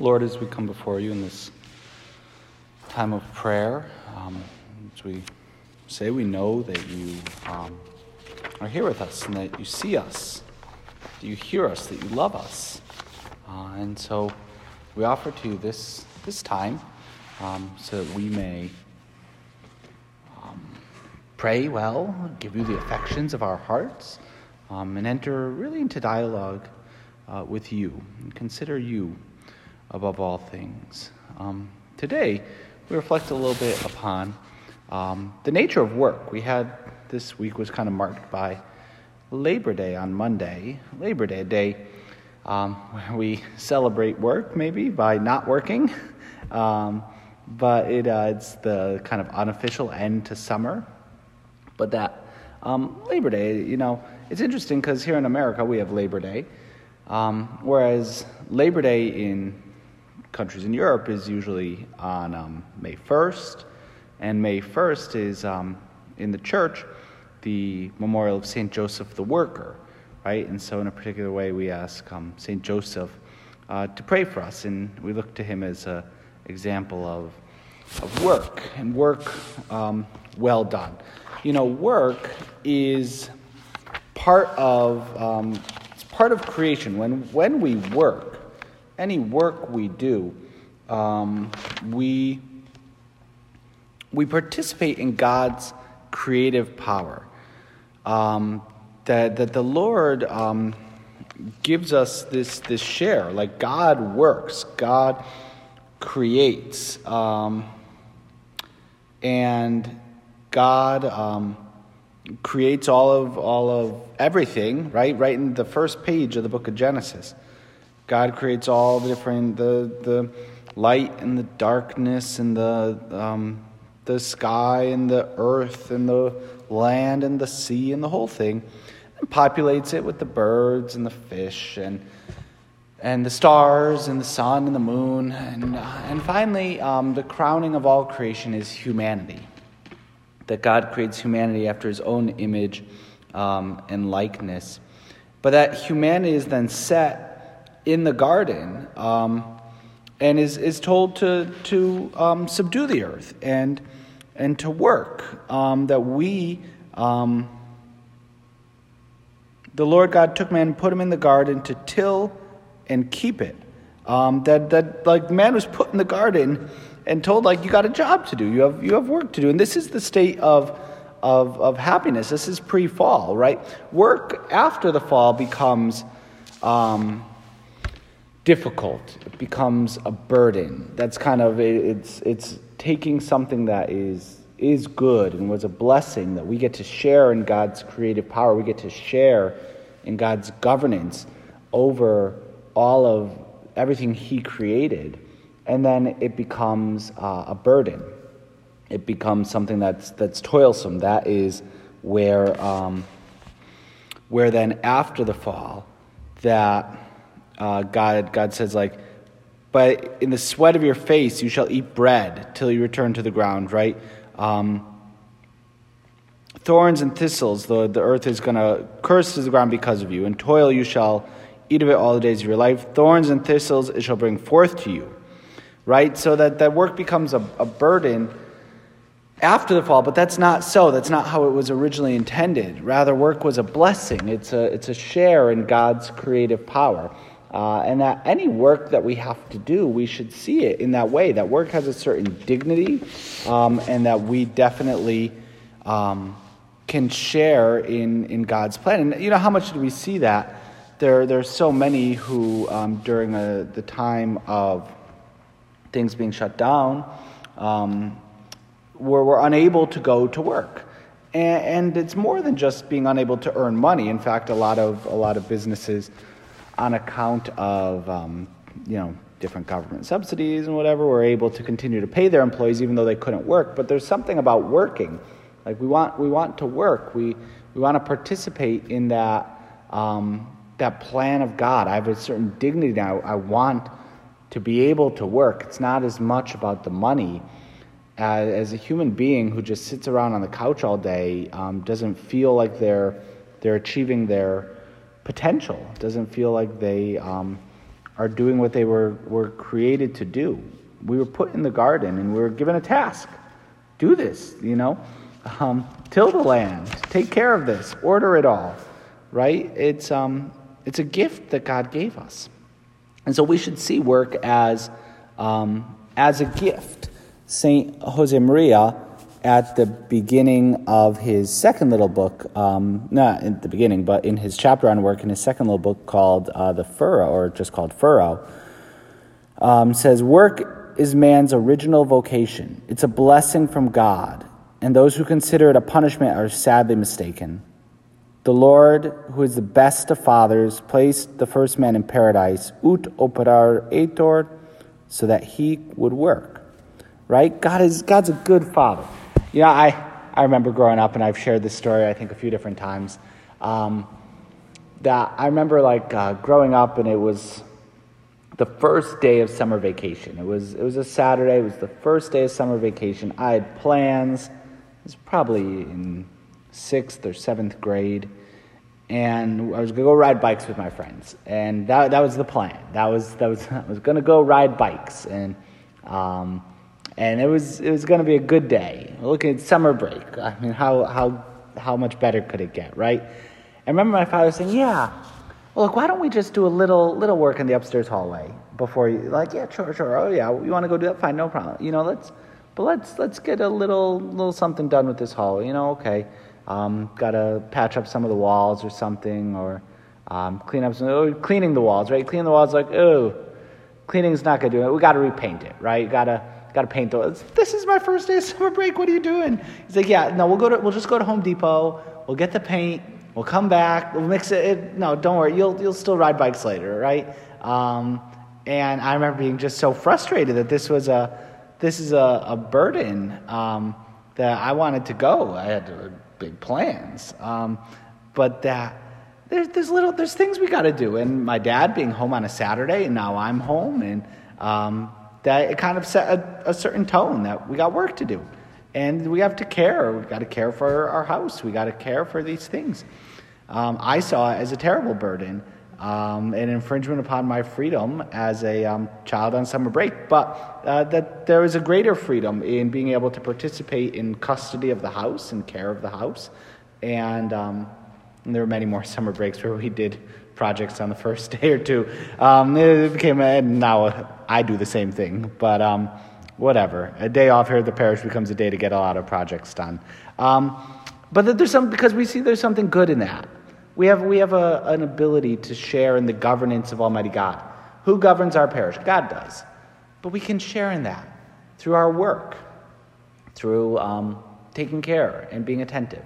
Lord, as we come before you in this time of prayer, um, as we say, we know that you um, are here with us and that you see us, that you hear us, that you love us. Uh, and so we offer to you this, this time um, so that we may um, pray well, give you the affections of our hearts, um, and enter really into dialogue uh, with you and consider you above all things. Um, today, we reflect a little bit upon um, the nature of work. We had this week was kind of marked by Labor Day on Monday. Labor Day, a day um, where we celebrate work, maybe by not working, um, but it, uh, it's the kind of unofficial end to summer. But that um, Labor Day, you know, it's interesting because here in America we have Labor Day, um, whereas Labor Day in countries in Europe is usually on um, May 1st, and May 1st is um, in the church the memorial of St. Joseph the Worker, right? And so, in a particular way, we ask um, St. Joseph uh, to pray for us, and we look to him as an example of, of work, and work um, well done. You know, work is part of, um, it's part of creation. When, when we work, any work we do, um, we, we participate in God's creative power. Um, that, that the Lord um, gives us this, this share. Like God works, God creates, um, and God um, creates all of, all of everything, right? Right in the first page of the book of Genesis. God creates all the different the the light and the darkness and the um, the sky and the earth and the land and the sea and the whole thing, and populates it with the birds and the fish and and the stars and the sun and the moon and uh, and finally um, the crowning of all creation is humanity. That God creates humanity after His own image um, and likeness, but that humanity is then set in the garden um, and is, is told to, to um, subdue the earth and, and to work. Um, that we, um, the Lord God took man and put him in the garden to till and keep it. Um, that, that like man was put in the garden and told like you got a job to do you have, you have work to do and this is the state of, of, of happiness this is pre-fall right work after the fall becomes um, difficult. It becomes a burden. That's kind of it's it's taking something that is is good and was a blessing that we get to share in God's creative power. We get to share in God's governance over all of everything He created, and then it becomes uh, a burden. It becomes something that's that's toilsome. That is where um, where then after the fall that uh, God, God says, like, but in the sweat of your face you shall eat bread till you return to the ground, right? Um, thorns and thistles, the, the earth is going to curse to the ground because of you. And toil you shall eat of it all the days of your life. Thorns and thistles it shall bring forth to you, right? So that, that work becomes a, a burden after the fall, but that's not so. That's not how it was originally intended. Rather, work was a blessing, it's a, it's a share in God's creative power. Uh, and that any work that we have to do, we should see it in that way. That work has a certain dignity, um, and that we definitely um, can share in, in God's plan. And you know, how much do we see that? There, there are so many who, um, during a, the time of things being shut down, um, were, were unable to go to work. And, and it's more than just being unable to earn money. In fact, a lot of, a lot of businesses on account of um, you know different government subsidies and whatever were able to continue to pay their employees even though they couldn't work. But there's something about working. Like we want we want to work. We we want to participate in that um, that plan of god. I have a certain dignity now. I want to be able to work. It's not as much about the money. As, as a human being who just sits around on the couch all day um, doesn't feel like they're they're achieving their potential. It doesn't feel like they um, are doing what they were, were created to do. We were put in the garden and we were given a task. Do this, you know. Um, till the land, take care of this, order it all, right? It's, um, it's a gift that God gave us. And so we should see work as, um, as a gift. St. Josemaria, at the beginning of his second little book, um, not at the beginning, but in his chapter on work in his second little book called uh, The Furrow, or just called Furrow, um, says, Work is man's original vocation. It's a blessing from God, and those who consider it a punishment are sadly mistaken. The Lord, who is the best of fathers, placed the first man in paradise, ut operaretur, so that he would work. Right? God is God's a good father. Yeah, I I remember growing up, and I've shared this story I think a few different times. Um, that I remember like uh, growing up, and it was the first day of summer vacation. It was it was a Saturday. It was the first day of summer vacation. I had plans. It was probably in sixth or seventh grade, and I was gonna go ride bikes with my friends, and that that was the plan. That was that was I was gonna go ride bikes, and um, and it was it was gonna be a good day. Looking at summer break, I mean, how how how much better could it get, right? I remember my father saying, "Yeah, well, look, why don't we just do a little little work in the upstairs hallway before you like, yeah, sure, sure. Oh yeah, you want to go do that? Fine, no problem. You know, let's." But let's let's get a little little something done with this hall. You know, okay. Um, Got to patch up some of the walls or something, or um, clean up some. Oh, cleaning the walls, right? Cleaning the walls, like oh, cleaning's not gonna do it. We got to repaint it, right? Got to got to paint those. This is my first day of summer break. What are you doing? He's like, yeah, no, we'll go to. We'll just go to Home Depot. We'll get the paint. We'll come back. We'll mix it. it no, don't worry. You'll you'll still ride bikes later, right? Um, and I remember being just so frustrated that this was a this is a, a burden um, that I wanted to go. I had big plans. Um, but that there's, there's little there's things we got to do. And my dad being home on a Saturday, and now I'm home, and um, that it kind of set a, a, certain tone that we got work to do, and we have to care. We got to care for our house. We got to care for these things. Um, I saw it as a terrible burden. Um, an infringement upon my freedom as a um, child on summer break, but uh, that there is a greater freedom in being able to participate in custody of the house and care of the house. And, um, and there were many more summer breaks where we did projects on the first day or two. Um, it became, a, now I do the same thing, but um, whatever. A day off here at the parish becomes a day to get a lot of projects done. Um, but there's some, because we see there's something good in that. We have, we have a, an ability to share in the governance of Almighty God. Who governs our parish? God does. But we can share in that through our work, through um, taking care and being attentive.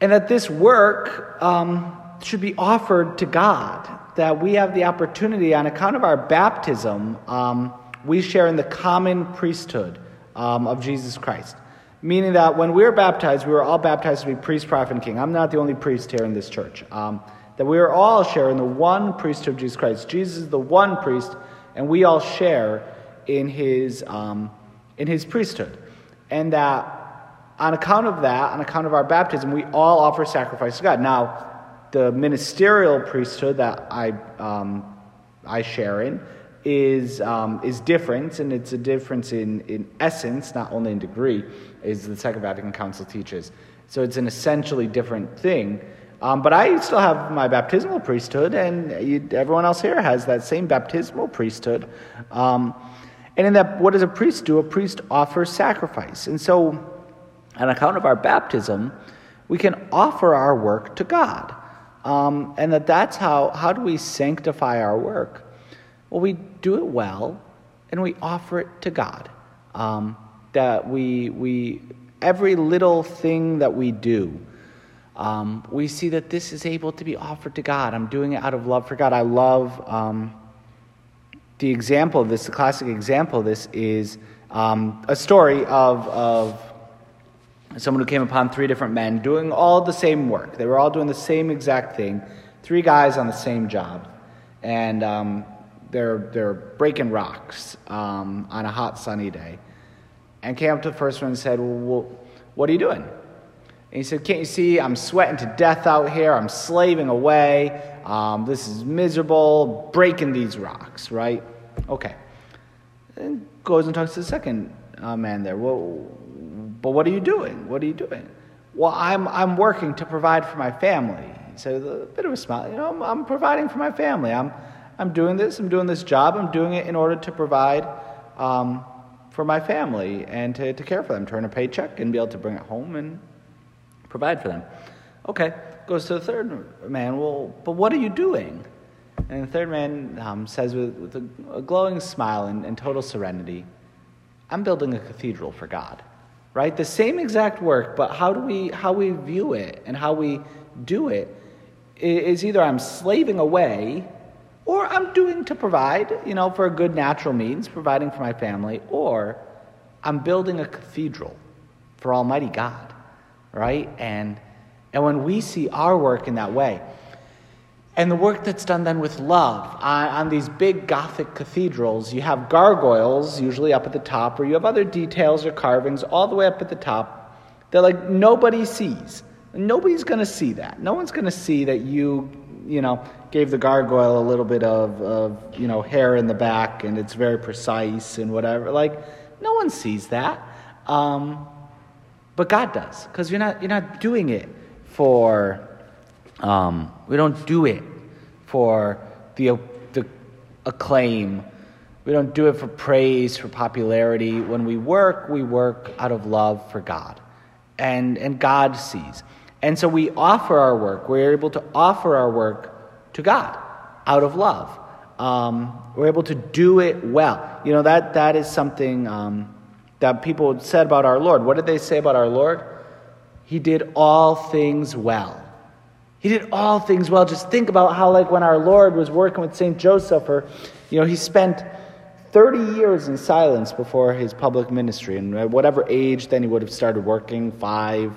And that this work um, should be offered to God, that we have the opportunity, on account of our baptism, um, we share in the common priesthood um, of Jesus Christ. Meaning that when we were baptized, we were all baptized to be priest, prophet, and king. I'm not the only priest here in this church. Um, that we are all sharing the one priesthood of Jesus Christ. Jesus is the one priest, and we all share in his, um, in his priesthood. And that on account of that, on account of our baptism, we all offer sacrifice to God. Now, the ministerial priesthood that I, um, I share in is, um, is different, and it's a difference in, in essence, not only in degree, as the Second Vatican Council teaches. So it's an essentially different thing. Um, but I still have my baptismal priesthood, and you, everyone else here has that same baptismal priesthood. Um, and in that, what does a priest do? A priest offers sacrifice. And so, on account of our baptism, we can offer our work to God. Um, and that that's how, how do we sanctify our work? Well, we do it well and we offer it to God. Um, that we, we, every little thing that we do, um, we see that this is able to be offered to God. I'm doing it out of love for God. I love um, the example of this, the classic example of this is um, a story of, of someone who came upon three different men doing all the same work. They were all doing the same exact thing, three guys on the same job. And um, they're, they're breaking rocks um, on a hot sunny day. And came up to the first one and said, Well, what are you doing? And he said, Can't you see I'm sweating to death out here? I'm slaving away. Um, this is miserable. Breaking these rocks, right? Okay. And goes and talks to the second uh, man there. Well, but what are you doing? What are you doing? Well, I'm, I'm working to provide for my family. So a bit of a smile. You know, I'm, I'm providing for my family. I'm, I'm doing this. I'm doing this job. I'm doing it in order to provide um, for my family and to, to care for them, to earn a paycheck and be able to bring it home and provide for them. Okay, goes to the third man. Well, but what are you doing? And the third man um, says with, with a, a, glowing smile and, and total serenity, I'm building a cathedral for God. Right? The same exact work, but how do we how we view it and how we do it is either I'm slaving away or I'm doing to provide, you know, for a good natural means, providing for my family, or I'm building a cathedral for Almighty God, right? And and when we see our work in that way, and the work that's done then with love on, on, these big Gothic cathedrals, you have gargoyles usually up at the top, or you have other details or carvings all the way up at the top. They're like nobody sees. Nobody's going to see that. No one's going to see that you, you know, gave the gargoyle a little bit of, of, you know, hair in the back and it's very precise and whatever. Like, no one sees that. Um, but God does, because you're not, you're not doing it for, um, we don't do it for the, the acclaim. We don't do it for praise, for popularity. When we work, we work out of love for God. And, and God sees. And so we offer our work. We're able to offer our work to God out of love. Um, we're able to do it well. You know, that, that is something um, that people said about our Lord. What did they say about our Lord? He did all things well. He did all things well. Just think about how, like, when our Lord was working with St. Joseph, or, you know, he spent 30 years in silence before his public ministry. And at whatever age then he would have started working, five,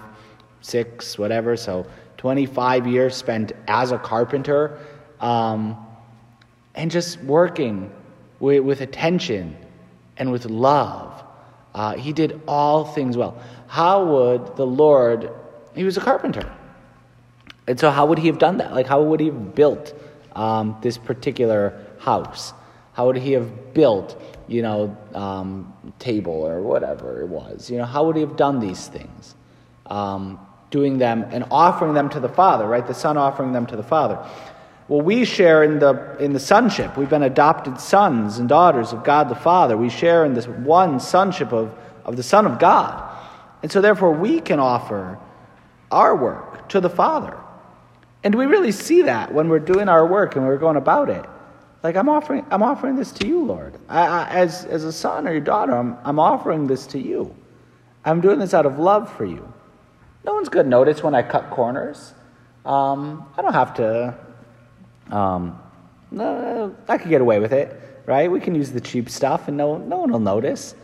six, whatever. So 25 years spent as a carpenter um, and just working with, with, attention and with love. Uh, he did all things well. How would the Lord, he was a carpenter. And so, how would he have done that? Like, how would he have built um, this particular house? How would he have built, you know, um, table or whatever it was? You know, how would he have done these things? Um, doing them and offering them to the Father, right? The Son offering them to the Father. Well, we share in the, in the sonship. We've been adopted sons and daughters of God the Father. We share in this one sonship of, of the Son of God. And so, therefore, we can offer our work to the Father. And we really see that when we're doing our work and we're going about it. Like, I'm offering, I'm offering this to you, Lord. I, I, as, as a son or your daughter, I'm, I'm offering this to you. I'm doing this out of love for you. No one's going to notice when I cut corners. Um, I don't have to. Um, no, I could get away with it, right? We can use the cheap stuff, and no, no one will notice.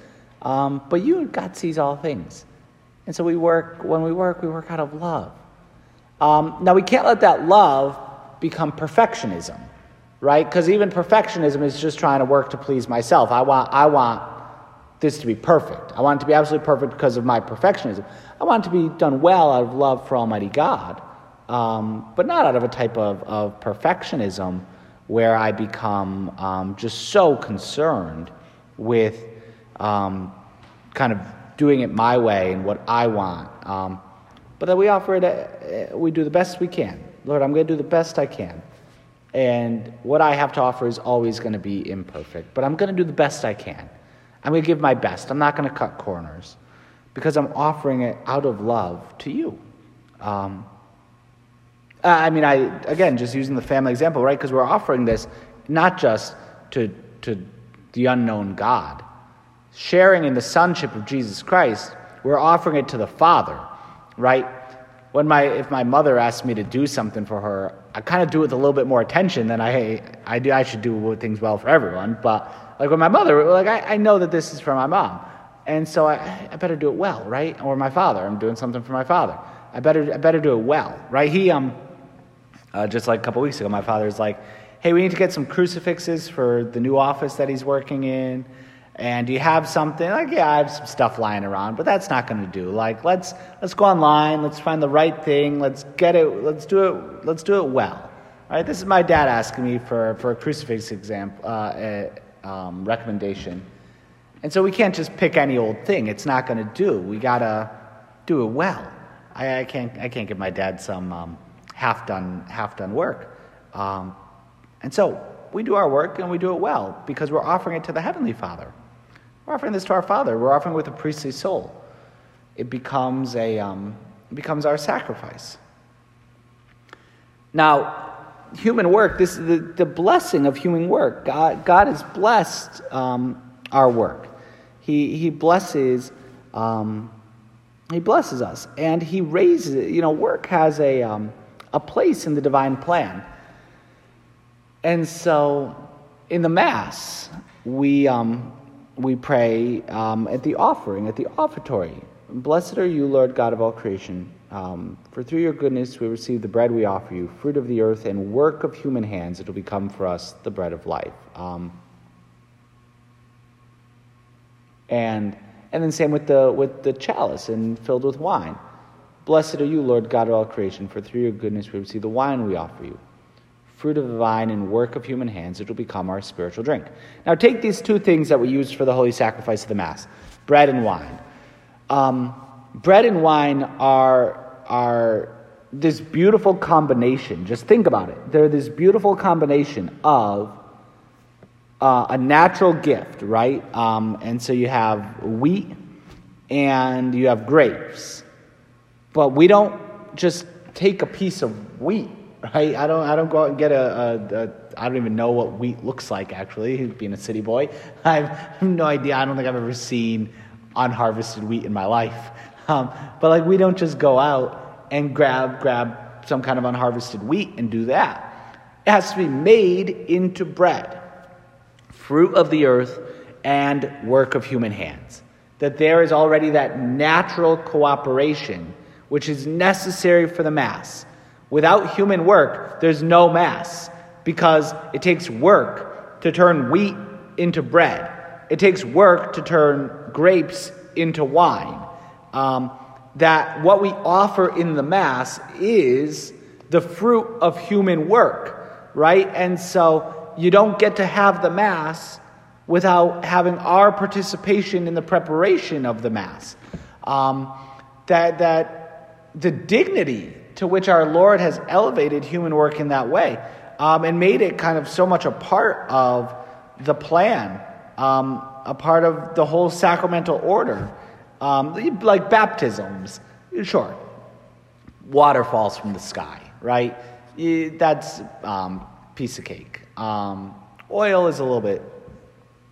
Um, but you, God sees all things, and so we work. When we work, we work out of love. Um, now we can't let that love become perfectionism, right? Because even perfectionism is just trying to work to please myself. I want, I want this to be perfect. I want it to be absolutely perfect because of my perfectionism. I want it to be done well out of love for Almighty God, um, but not out of a type of, of perfectionism where I become um, just so concerned with um, kind of doing it my way and what I want. But that we offer it, uh, we do the best we can. Lord, I'm going to do the best I can. And what I have to offer is always going to be imperfect, but I'm going to do the best I can. I'm going to give my best. I'm not going to cut corners because I'm offering it out of love to you. Um, I mean, I again just using the family example, right? Because we're offering this not just to to the unknown God, sharing in the sonship of Jesus Christ. We're offering it to the Father, right? When my if my mother asks me to do something for her, I kind of do it with a little bit more attention than I I do. I should do things well for everyone, but like with my mother, like I, I know that this is for my mom. And so I, I better do it well, right? Or my father, I'm doing something for my father. I better, I better do it well, right? He, um, uh, just like a couple weeks ago, my father's like, hey, we need to get some crucifixes for the new office that he's working in. And you have something like yeah, I have some stuff lying around, but that's not going to do. Like let's let's go online, let's find the right thing, let's get it, let's do it, let's do it well. All right, this is my dad asking me for for a crucifix example uh, um, recommendation, and so we can't just pick any old thing. It's not going to do. We gotta do it well. I, I, can't I can't give my dad some um, half done half done work, um, and so we do our work and we do it well because we're offering it to the heavenly Father. We're offering this to our Father. We're offering it with a priestly soul. It becomes, a, um, it becomes our sacrifice. Now, human work, this is the, the blessing of human work. God, God has blessed um, our work. He, he blesses um, he blesses us and he raises it. You know, work has a, um, a place in the divine plan. And so in the Mass, we, um, we pray um, at the offering, at the offertory. Blessed are you, Lord God of all creation, um, for through your goodness we receive the bread we offer you, fruit of the earth and work of human hands. It will become for us the bread of life. Um, and and then same with the with the chalice and filled with wine. Blessed are you, Lord God of all creation, for through your goodness we receive the wine we offer you fruit of the vine and work of human hands, it will become our spiritual drink. Now, take these two things that we use for the holy sacrifice of the Mass bread and wine. Um, bread and wine are, are this beautiful combination. Just think about it. They're this beautiful combination of uh, a natural gift, right? Um, and so you have wheat and you have grapes. But we don't just take a piece of wheat right? I don't, I don't go out and get a, a, a I don't even know what wheat looks like, actually, being a city boy. I have no idea. I don't think I've ever seen unharvested wheat in my life. Um, but like, we don't just go out and grab, grab some kind of unharvested wheat and do that. It has to be made into bread, fruit of the earth, and work of human hands. That there is already that natural cooperation which is necessary for the Mass Without human work, there's no Mass because it takes work to turn wheat into bread. It takes work to turn grapes into wine. Um, that what we offer in the Mass is the fruit of human work, right? And so you don't get to have the Mass without having our participation in the preparation of the Mass. Um, that, that the dignity to which our Lord has elevated human work in that way um, and made it kind of so much a part of the plan, um, a part of the whole sacramental order, um, like baptisms. Sure, water falls from the sky, right? That's um, piece of cake. Um, oil is a little bit,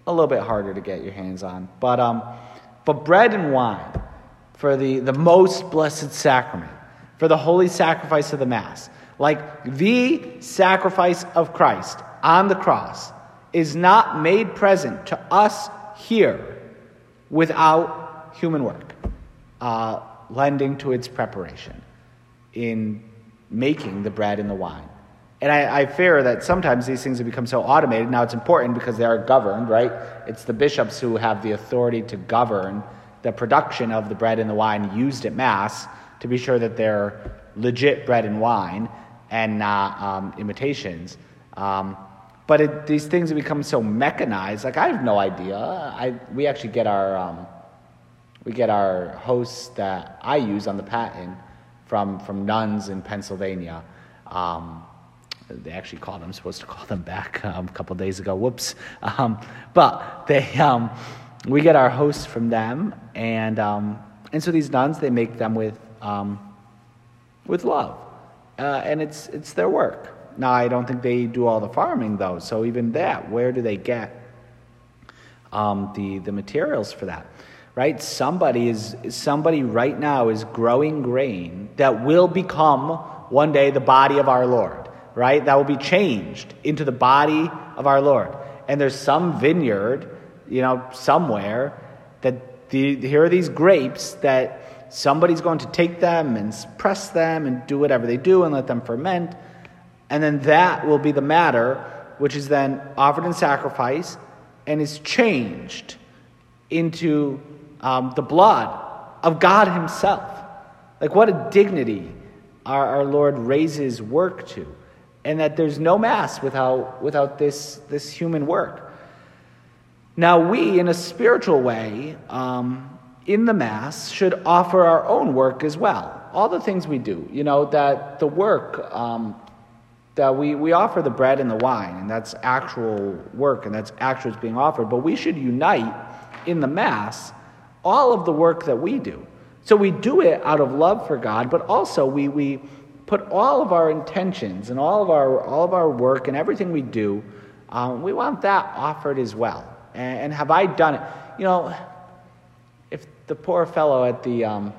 a little bit harder to get your hands on, but um, but bread and wine for the, the most blessed sacrament for the holy sacrifice of the Mass. Like the sacrifice of Christ on the cross is not made present to us here without human work, uh, lending to its preparation in making the bread and the wine. And I, I, fear that sometimes these things have become so automated. Now it's important because they are governed, right? It's the bishops who have the authority to govern the production of the bread and the wine used at Mass to be sure that they're legit bread and wine and not um, imitations. Um, but it, these things have become so mechanized. Like I have no idea. I we actually get our um, we get our hosts that I use on the paten from from nuns in Pennsylvania. Um, they actually called. I'm supposed to call them back um, a couple days ago. Whoops. Um, but they we get our hosts from them, and and so these nuns they make them with um, with love. Uh, and it's, it's their work. Now, I don't think they do all the farming, though. So, even that, where do they get um, the, the materials for that? Right? Somebody is somebody right now is growing grain that will become one day the body of our Lord. Right? That will be changed into the body of our Lord. And there's some vineyard, you know, somewhere that the, here are these grapes that somebody's going to take them and press them and do whatever they do and let them ferment. And then that will be the matter, which is then offered in sacrifice and is changed into um, the blood of God Himself. Like, what a dignity our, our Lord raises work to. And that there's no Mass without, without this, this human work. Now, we, in a spiritual way, um, in the Mass, should offer our own work as well. All the things we do, you know, that the work um, that we, we offer the bread and the wine, and that's actual work, and that's actually being offered, but we should unite in the Mass all of the work that we do. So we do it out of love for God, but also we, we put all of our intentions and all of our, all of our work and everything we do, um, we want that offered as well. And, and, have I done it? You know, the poor fellow at the, um,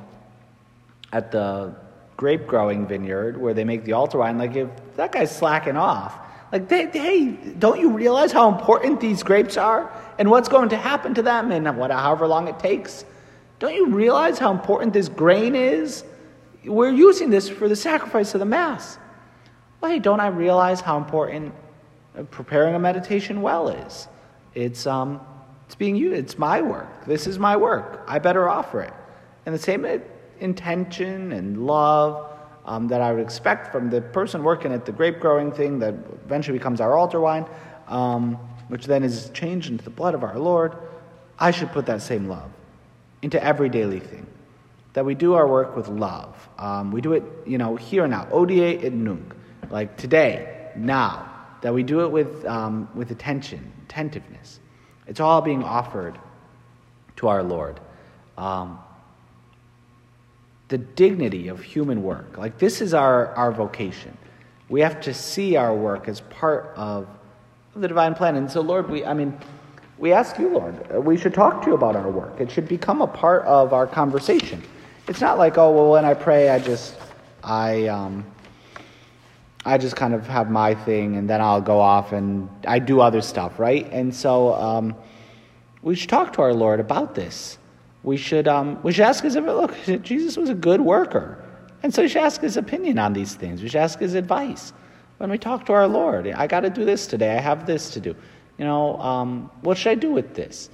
at the grape growing vineyard where they make the altar wine, like if that guy's slacking off, like, they, hey, don't you realize how important these grapes are and what's going to happen to them and what, however long it takes? Don't you realize how important this grain is? We're using this for the sacrifice of the Mass. Well, hey, don't I realize how important preparing a meditation well is? It's, um, it's being used. It's my work. This is my work. I better offer it. And the same intention and love um, that I would expect from the person working at the grape growing thing that eventually becomes our altar wine, um, which then is changed into the blood of our Lord. I should put that same love into every daily thing. That we do our work with love. Um, we do it, you know, here and now. Hodie et nunc. Like today, now. That we do it with, um, with attention, attentiveness. It's all being offered to our Lord. Um, the dignity of human work. Like, this is our, our vocation. We have to see our work as part of the divine plan. And so, Lord, we, I mean, we ask you, Lord, we should talk to you about our work. It should become a part of our conversation. It's not like, oh, well, when I pray, I just, I, um, I just kind of have my thing and then I'll go off and I do other stuff, right? And so um, we should talk to our Lord about this we should, um, we should ask his, look, Jesus was a good worker. And so we should ask his opinion on these things. We should ask his advice. When we talk to our Lord, I got to do this today. I have this to do. You know, um, what should I do with this?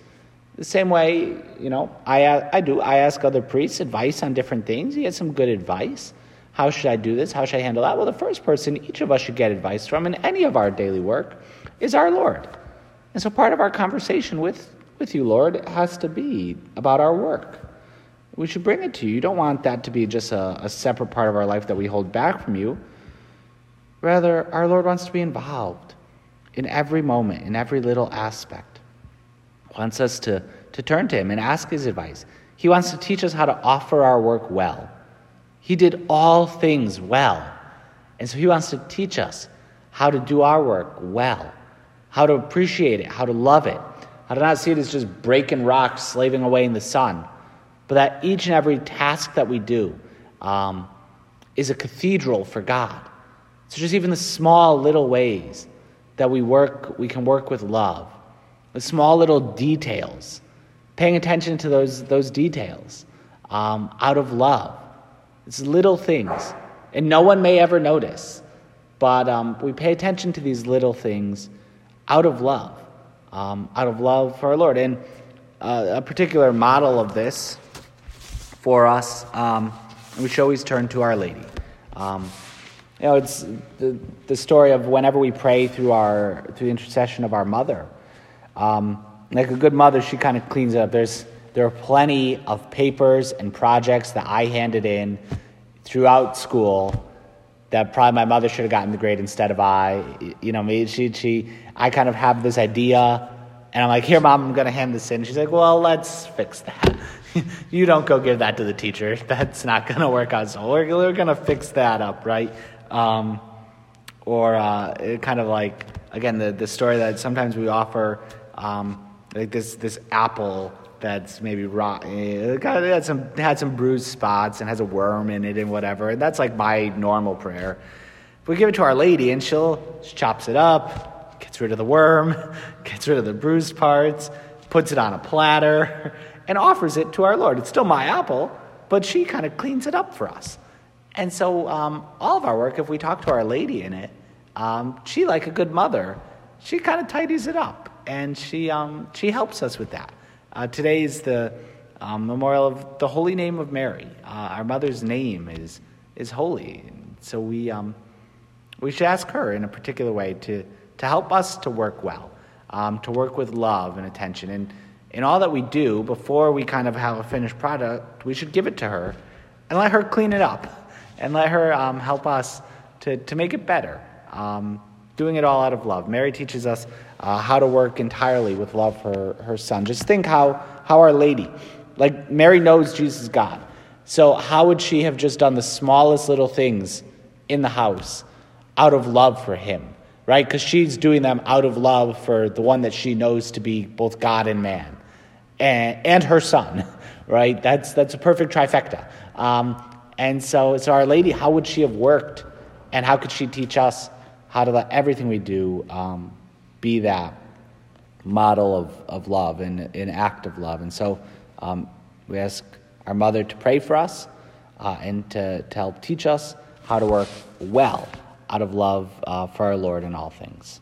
The same way, you know, I, I do. I ask other priests advice on different things. He had some good advice. How should I do this? How should I handle that? Well, the first person each of us should get advice from in any of our daily work is our Lord. And so part of our conversation with with you, Lord, has to be about our work. We should bring it to you. You don't want that to be just a, a separate part of our life that we hold back from you. Rather, our Lord wants to be involved in every moment, in every little aspect. He Wants us to, to turn to Him and ask His advice. He wants to teach us how to offer our work well. He did all things well. And so He wants to teach us how to do our work well, how to appreciate it, how to love it, I do not see it as just breaking rocks, slaving away in the sun, but that each and every task that we do um, is a cathedral for God. So just even the small little ways that we work, we can work with love, the small little details, paying attention to those, those details um, out of love. It's little things, and no one may ever notice, but um, we pay attention to these little things out of love um, out of love for our Lord. And uh, a particular model of this for us, um, we should always turn to Our Lady. Um, you know, it's the, the story of whenever we pray through our through the intercession of our mother. Um, like a good mother, she kind of cleans it up. There's there are plenty of papers and projects that I handed in throughout school that probably my mother should have gotten the grade instead of I. You know, me she she I kind of have this idea, and I'm like, here, mom, I'm gonna hand this in. She's like, well, let's fix that. you don't go give that to the teacher. That's not gonna work out. So we're we're gonna fix that up, right? Um, or uh, kind of like again the the story that sometimes we offer, um, like this this apple that's maybe rotten. It had some had some bruised spots and has a worm in it and whatever. And that's like my normal prayer. We give it to Our Lady and she'll she chops it up, gets rid of the worm, gets rid of the bruised parts, puts it on a platter, and offers it to our Lord. It's still my apple, but she kind of cleans it up for us. And so um, all of our work, if we talk to Our Lady in it, um, she, like a good mother, she kind of tidies it up and she, um, she helps us with that. Uh, today is the um, memorial of the holy name of Mary. Uh, our mother's name is, is holy. So we, um, we should ask her in a particular way to, to help us to work well, um, to work with love and attention. And in all that we do, before we kind of have a finished product, we should give it to her and let her clean it up and let her um, help us to, to make it better. Doing it all out of love. Mary teaches us uh, how to work entirely with love for her son. Just think how, how Our Lady, like Mary knows Jesus is God. So, how would she have just done the smallest little things in the house out of love for him, right? Because she's doing them out of love for the one that she knows to be both God and man, and, and her son, right? That's, that's a perfect trifecta. Um, and so, so, Our Lady, how would she have worked, and how could she teach us how to let everything we do um, be that model of, of love and an act of love. And so um, we ask our mother to pray for us uh, and to, to help teach us how to work well out of love uh, for our Lord in all things.